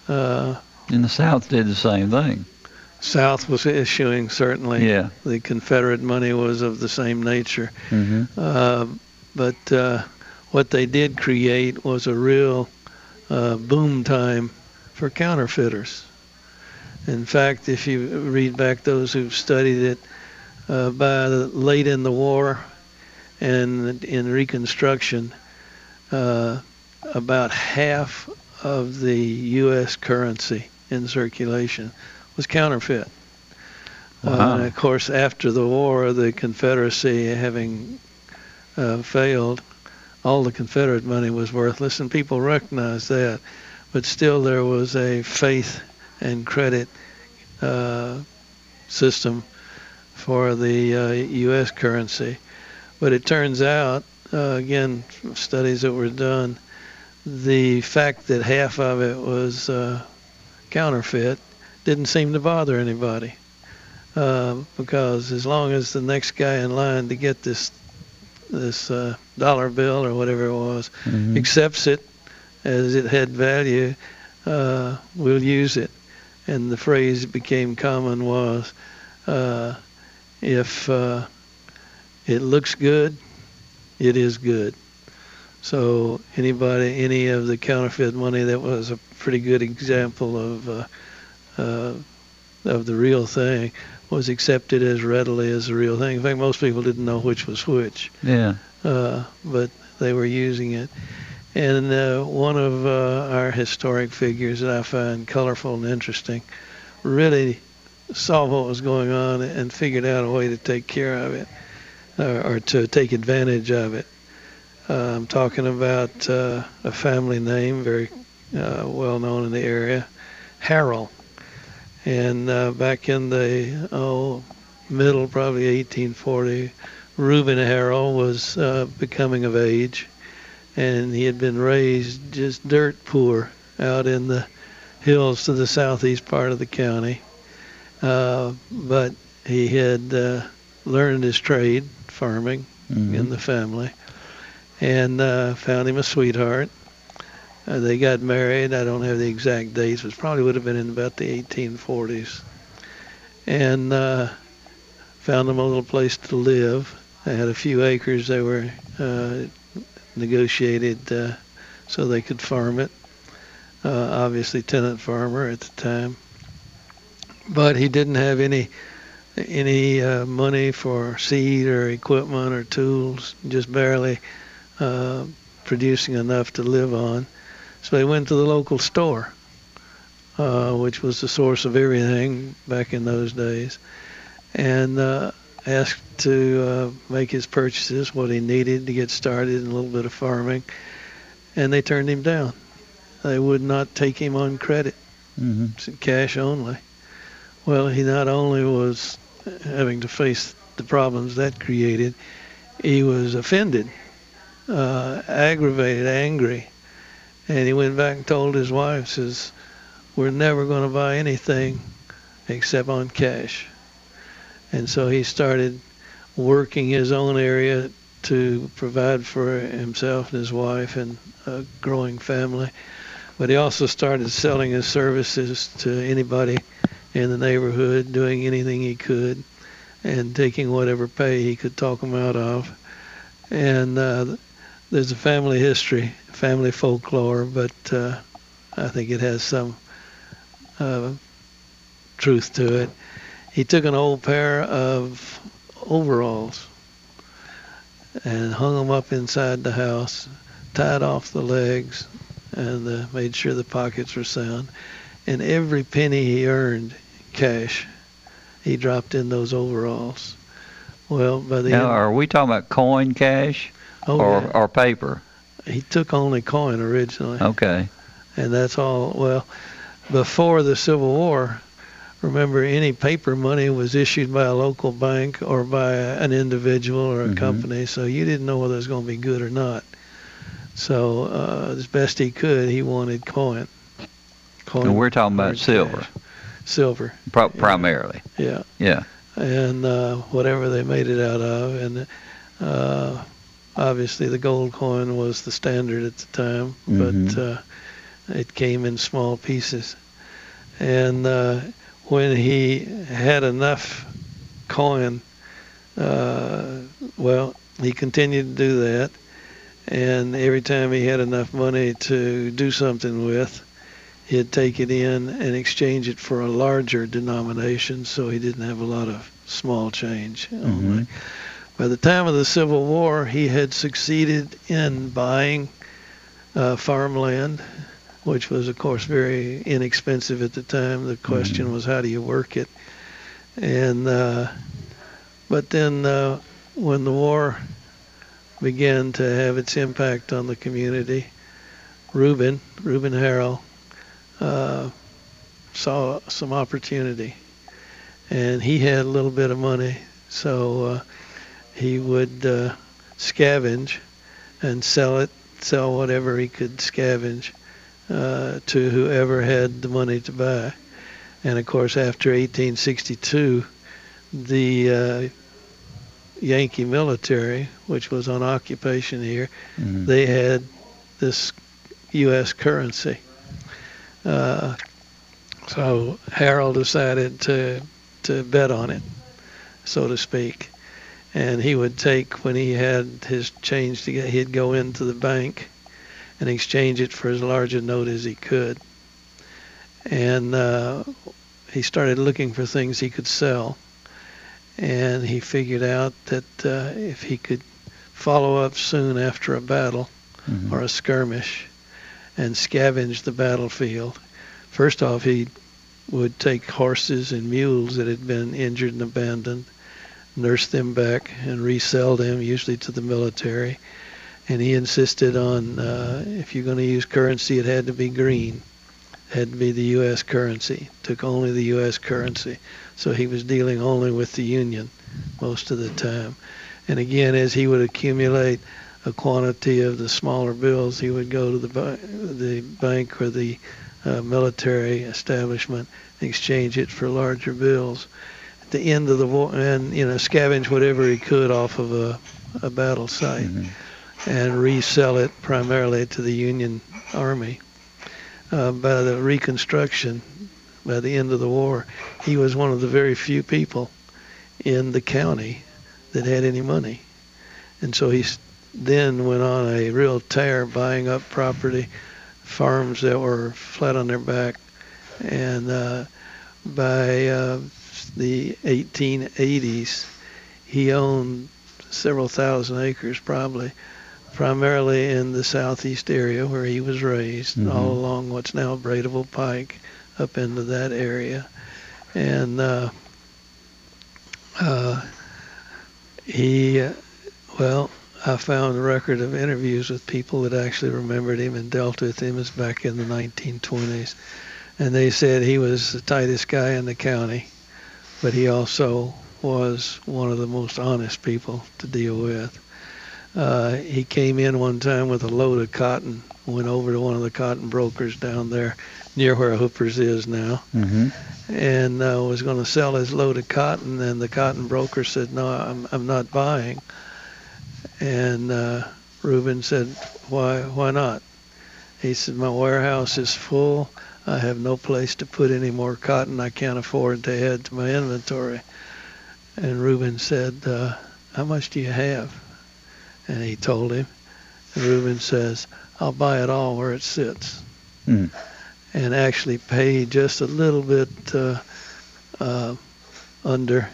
Uh, And the South did the same thing. South was issuing certainly. Yeah. The Confederate money was of the same nature. Mm-hmm. Uh, but uh, what they did create was a real uh, boom time for counterfeiters. In fact, if you read back those who've studied it, uh, by the, late in the war and in Reconstruction, uh, about half of the U.S. currency in circulation was counterfeit. Uh, Wow. of course, after the war, the Confederacy having uh, failed, all the Confederate money was worthless, and people recognized that. But still, there was a faith and credit uh, system for the uh, U.S. currency. But it turns out, uh, again, from studies that were done, the fact that half of it was uh, counterfeit didn't seem to bother anybody. Um, because as long as the next guy in line to get this this uh, dollar bill or whatever it was Mhm. accepts it as it had value, uh, we'll use it. And the phrase became common was, uh, if uh, it looks good, it is good. So anybody, any of the counterfeit money, that was a pretty good example of uh, uh, of the real thing, was accepted as readily as the real thing. In fact, most people didn't know which was which Yeah. uh, but they were using it. And uh, one of uh, our historic figures that I find colorful and interesting really saw what was going on and figured out a way to take care of it or, or to take advantage of it. Uh, I'm talking about uh, a family name, very uh, well known in the area, Harrell. And uh, back in the oh, middle, probably 1840, Reuben Harrell was uh, becoming of age, and he had been raised just dirt poor out in the hills to the southeast part of the county. Uh, but he had uh, learned his trade, farming, Mhm. in the family, and uh, found him a sweetheart. Uh, they got married. I don't have the exact dates, but it probably would have been in about the 1840s. And uh, found them a little place to live. They had a few acres they were uh, negotiated uh, so they could farm it. Uh, obviously, tenant farmer at the time. But he didn't have any any uh, money for seed or equipment or tools, just barely uh, producing enough to live on. So he went to the local store, uh, which was the source of everything back in those days, and uh, asked to uh, make his purchases, what he needed to get started in a little bit of farming, and they turned him down. They would not take him on credit, Mm-hmm. cash only. Well, he not only was having to face the problems that created, he was offended, uh, aggravated, angry, and he went back and told his wife, says, "We're never going to buy anything except on cash." And so he started working his own area to provide for himself and his wife and a growing family. But he also started selling his services to anybody in the neighborhood, doing anything he could, and taking whatever pay he could talk them out of. And uh, there's a family history, family folklore, but uh, I think it has some uh, truth to it. He took an old pair of overalls and hung them up inside the house, tied off the legs, and uh, made sure the pockets were sound. And every penny he earned cash, he dropped in those overalls. Well, by the Now, end, are we talking about coin cash Oh, or, yeah. or paper? he took only coin originally. Okay. and that's all. Well, before the Civil War, remember any paper money was issued by a local bank or by an individual or a Mhm. company, so you didn't know whether it was going to be good or not. So uh, as best he could, he wanted coin. Coin. And we're talking about silver, cash. Silver. pro- primarily. Yeah. Yeah. And uh, whatever they made it out of, and uh, obviously the gold coin was the standard at the time, but Mhm. uh, it came in small pieces. And uh, when he had enough coin, uh, well, he continued to do that. And every time he had enough money to do something with, he'd take it in and exchange it for a larger denomination so he didn't have a lot of small change. only. By the time of the Civil War, he had succeeded in buying uh, farmland, which was, of course, very inexpensive at the time. The question was, how do you work it? And uh, but then uh, when the war began to have its impact on the community, Reuben, Reuben Harrell, uh, saw some opportunity, and he had a little bit of money, so uh, he would uh, scavenge and sell it, sell whatever he could scavenge uh, to whoever had the money to buy. And of course, after 1862, the uh, Yankee military, which was on occupation here, Mhm. they had this U.S. currency. Uh, so Harrell decided to to bet on it, so to speak. And he would take when he had his change to get, he'd go into the bank and exchange it for as large a note as he could. And uh, he started looking for things he could sell. And he figured out that uh, if he could follow up soon after a battle Mhm. or a skirmish and scavenge the battlefield, first off, he would take horses and mules that had been injured and abandoned, nurse them back, and resell them, usually to the military. And he insisted on uh, if you're going to use currency, it had to be green, it had to be the U.S. currency. Took only the U.S. currency, so he was dealing only with the Union most of the time. And again, as he would accumulate a quantity of the smaller bills, he would go to the ba- the bank or the uh, military establishment and exchange it for larger bills. At the end of the war, and you know, scavenge whatever he could off of a, a battle site and resell it primarily to the Union Army. Uh, by the Reconstruction, by the end of the war, he was one of the very few people in the county that had any money. And so he then went on a real tear buying up property, farms that were flat on their back. And uh, by uh, the 1880s, he owned several thousand acres probably, primarily in the southeast area where he was raised, Mhm. all along what's now Bradyville Pike, up into that area. And uh, uh, he, uh, well, I found a record of interviews with people that actually remembered him and dealt with him as back in the 1920s. And they said he was the tightest guy in the county, but he also was one of the most honest people to deal with. Uh, he came in one time with a load of cotton, went over to one of the cotton brokers down there near where Hooper's is now, Mm-hmm. and uh, was going to sell his load of cotton. And the cotton broker said, "No, I'm I'm not buying." And uh, Reuben said, "Why? Why not?" He said, "My warehouse is full. I have no place to put any more cotton. I can't afford to add to my inventory." And Reuben said, uh, "How much do you have?" And he told him. And Reuben says, "I'll buy it all where it sits." Hmm. and actually paid just a little bit uh, uh, under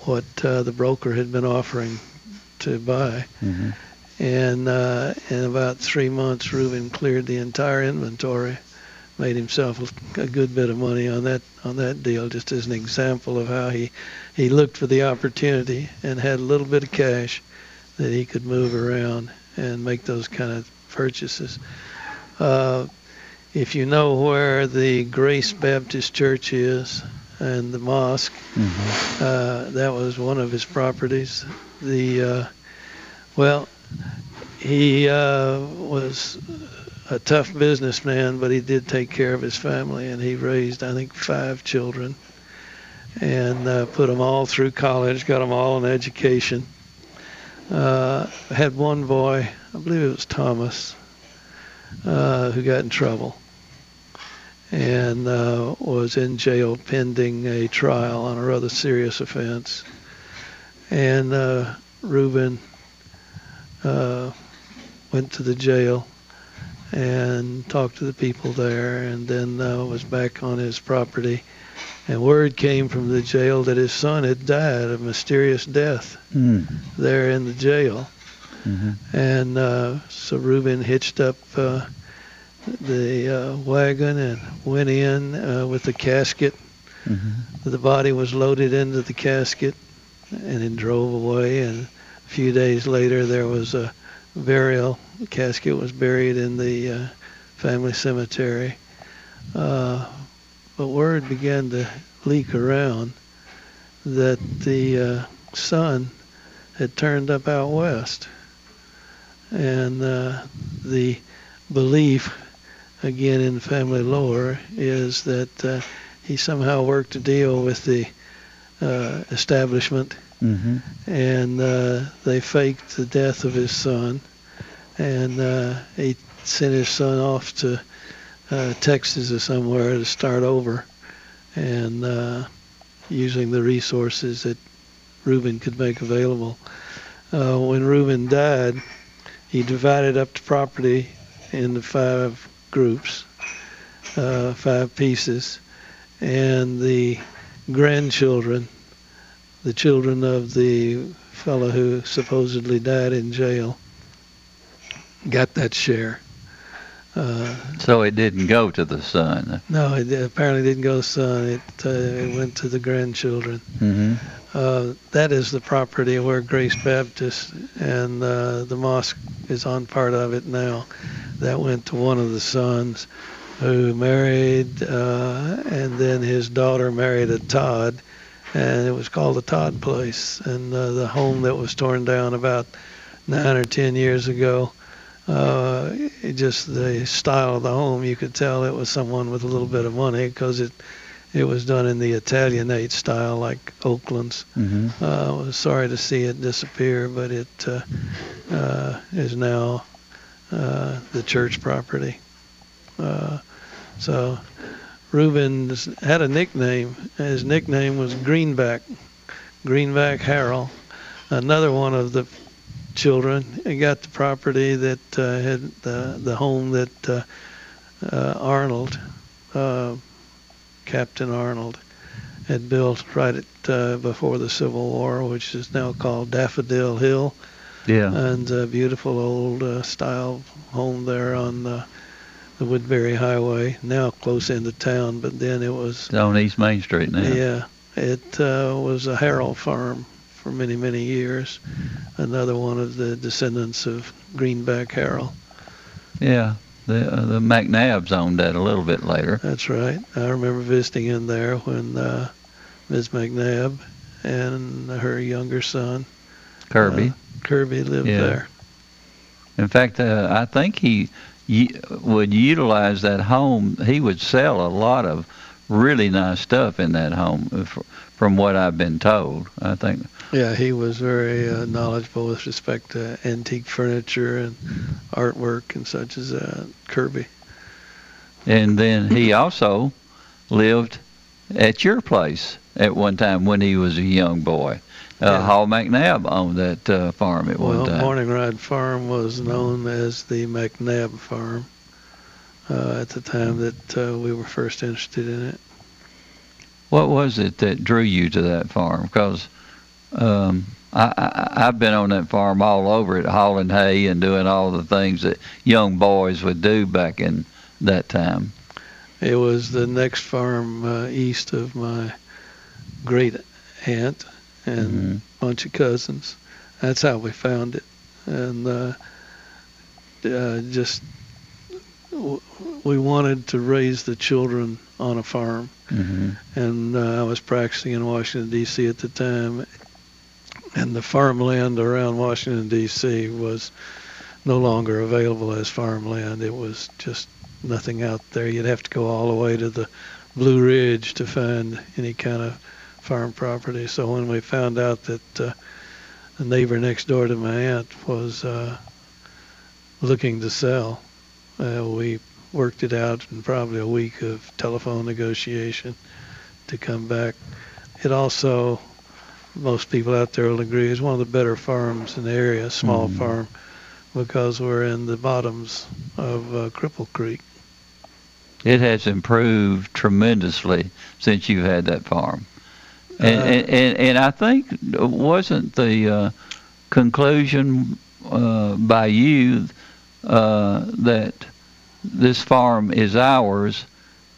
what uh, the broker had been offering to buy. Mm-hmm. And uh, in about three months, Reuben cleared the entire inventory, made himself a good bit of money on that on that deal. Just as an example of how he he looked for the opportunity and had a little bit of cash that he could move around and make those kind of purchases. Uh, if you know where the Grace Baptist Church is and the mosque, Mm-hmm. uh, that was one of his properties. The uh, well, he uh, was a tough businessman, but he did take care of his family, and he raised, I think, five children, and uh, put them all through college, got them all an education. Uh, had one boy, I believe it was Thomas, uh, who got in trouble and uh, was in jail pending a trial on a rather serious offense. And uh, Reuben uh, went to the jail and talked to the people there, and then uh, was back on his property. And word came from the jail that his son had died a mysterious death Mm. there in the jail. Mm-hmm. And uh, so Reuben hitched up uh, the uh, wagon and went in uh, with the casket. Mm-hmm. The body was loaded into the casket and then drove away. And a few days later, there was a burial. The casket was buried in the uh, family cemetery. Uh, but word began to leak around that the uh, son had turned up out west. And uh, the belief, again in family lore, is that uh, he somehow worked a deal with the uh, establishment Mm-hmm. and uh, they faked the death of his son, and uh, he sent his son off to uh, Texas or somewhere to start over, and uh, using the resources that Reuben could make available. Uh, when Reuben died, he divided up the property into five groups, uh, five pieces, and the grandchildren the children of the fellow who supposedly died in jail got that share. Uh, So it didn't go to the son. no, it apparently didn't go to the son. It, uh, it went to the grandchildren. Mm-hmm. Uh, that is the property where Grace Baptist and uh, the mosque is on part of it now. That went to one of the sons who married, uh, and then his daughter married a Todd, and it was called the Todd Place. And uh, the home that was torn down about nine or ten years ago, uh, just the style of the home, you could tell it was someone with a little bit of money because it it was done in the Italianate style, like Oaklands. Mm-hmm. Uh, I was sorry to see it disappear, but it uh, uh, is now uh, the church property. Uh, so Reuben had a nickname. His nickname was Greenback, Greenback Harrell. Another one of the children he got the property that uh, had the, the home that uh, uh, Arnold, uh, Captain Arnold, had built right at, uh, before the Civil War, which is now called Daffodil Hill. Yeah. And a beautiful old uh, style home there on the, Woodbury Highway, now close into town, but then it was It's on East Main Street now. yeah, it uh, was a Harrell farm for many, many years. Another one of the descendants of Greenback Harrell. Yeah. The uh, the McNabbs owned that a little bit later. That's right. I remember visiting in there when uh, Ms. McNabb and her younger son Kirby. uh, Kirby lived Yeah. there. In fact, uh, I think he would utilize that home. He would sell a lot of really nice stuff in that home, uh, from what I've been told. I think. Yeah, he was very uh, knowledgeable with respect to antique furniture and artwork and such as that. Kirby. And then he also lived at your place at one time when he was a young boy. Uh, Yeah. Hall McNabb owned that uh, farm at one Well, time. Morning Ride Farm was known as the McNabb Farm uh, at the time that uh, we were first interested in it. What was it that drew you to that farm? Because um, I, I, I've been on that farm all over it, hauling hay and doing all the things that young boys would do back in that time. It was the next farm uh, east of my great aunt and a bunch of cousins. That's how we found it, and uh, uh, just w- we wanted to raise the children on a farm. Mm-hmm. and uh, I was practicing in Washington D.C. at the time, and the farmland around Washington D.C. was no longer available as farmland. It was just nothing out there. You'd have to go all the way to the Blue Ridge to find any kind of farm property. So when we found out that uh, the neighbor next door to my aunt was uh, looking to sell, uh, we worked it out in probably a week of telephone negotiation to come back. It also, most people out there will agree, is one of the better farms in the area, a small Mhm. farm, because we're in the bottoms of uh, Cripple Creek. It has improved tremendously since you've had that farm. And, Uh, and, and, and I think wasn't the uh, conclusion uh, by you uh, that this farm is ours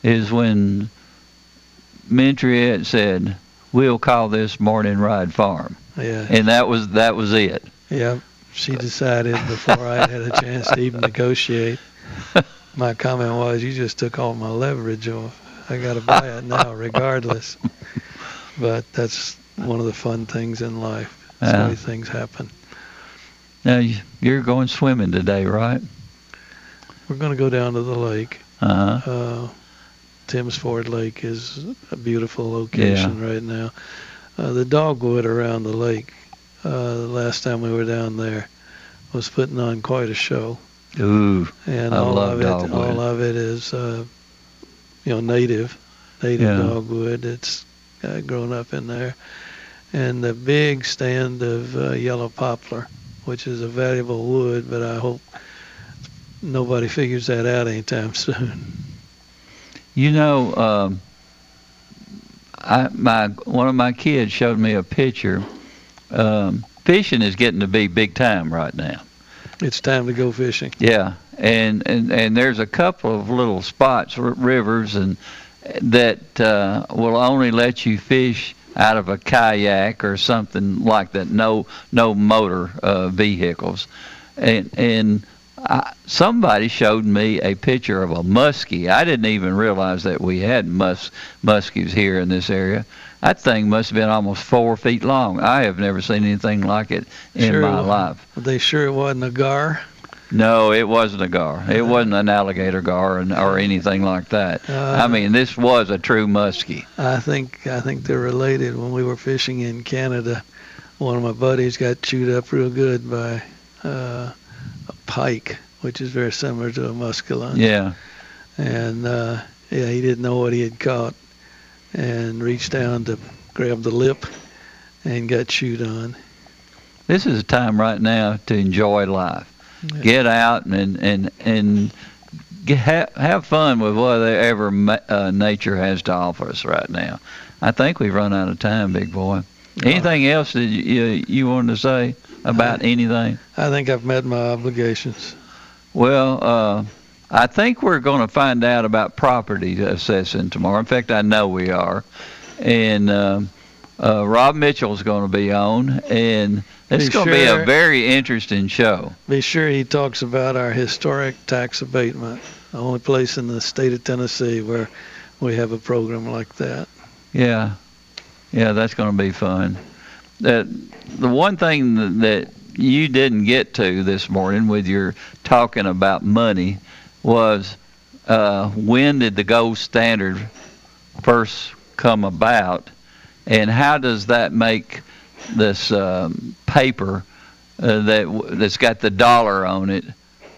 is when Mentriette said, "We'll call this Morning Ride Farm," Yeah. and that was that was it. Yeah, she decided before I had a chance to even negotiate. My comment was, "You just took all my leverage off. I got to buy it now, regardless." But that's one of the fun things in life. That's Yeah. way things happen. Now you- you're going swimming today, right? We're going to go down to the lake. Uh-huh. Uh, Tims Ford Lake is a beautiful location right now. Uh, the dogwood around the lake, uh, the last time we were down there, was putting on quite a show. Ooh, and I all love of it, dogwood. all of it is, uh, you know, native, native Yeah. dogwood. It's uh, grown up in there, and the big stand of uh, yellow poplar, which is a valuable wood, but I hope nobody figures that out anytime soon. You know, um, I my one of my kids showed me a picture. Um, fishing is getting to be big time right now. It's time to go fishing. Yeah, and and and there's a couple of little spots, r- rivers, and that uh, will only let you fish out of a kayak or something like that. No, no motor uh, vehicles, and and I, somebody showed me a picture of a muskie. I didn't even realize that we had mus muskies here in this area. That thing must have been almost four feet long. I have never seen anything like it in Sure my life. They sure it wasn't a gar? No, it wasn't a gar. It wasn't an alligator gar and, or anything like that. Uh, I mean, this was a true muskie. I think I think they're related. When we were fishing in Canada, one of my buddies got chewed up real good by uh, a pike, which is very similar to a musculus. Yeah. And uh, yeah, he didn't know what he had caught, and reached down to grab the lip, and got chewed on. This is a time right now to enjoy life. Get out and and and get, have, have fun with whatever ma- uh, nature has to offer us right now. I think we've run out of time, big boy. Anything else that you you, you wanted to say about anything? I think I've met my obligations. Well, uh, I think we're going to find out about property assessing tomorrow. In fact, I know we are. And um uh, Rob Mitchell's going to be on, and it's going to be a very interesting show. Be sure he talks about our historic tax abatement, the only place in the state of Tennessee where we have a program like that. Yeah, yeah, that's going to be fun. That the one thing that, that you didn't get to this morning with your talking about money was uh, when did the gold standard first come about, and how does that make this um, paper uh, that that's got the dollar on it?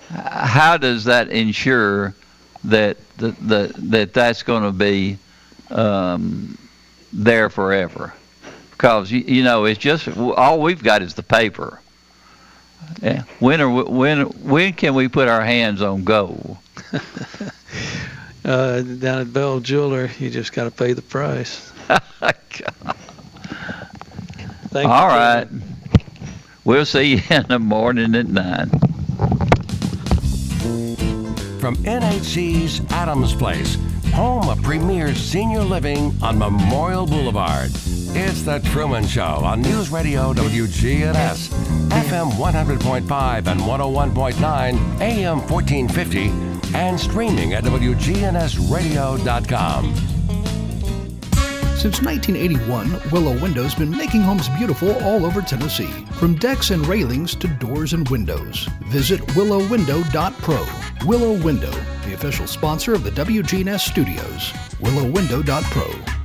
How does that ensure that the, the that that's going to be um, there forever? Because you, you know it's just all we've got is the paper. Yeah. When are we, when when can we put our hands on gold? uh, down at Bell Jeweler, you just got to pay the price. Thank All you, right. We'll see you in the morning at nine. From NHC's Adams Place, home of premier senior living on Memorial Boulevard. It's The Truman Show on News Radio WGNS, FM 100.5 and 101.9, AM 1450, and streaming at WGNSradio.com. Since 1981, Willow Window's been making homes beautiful all over Tennessee, from decks and railings to doors and windows. Visit willowwindow.pro. Willow Window, the official sponsor of the WGNS studios. willowwindow.pro.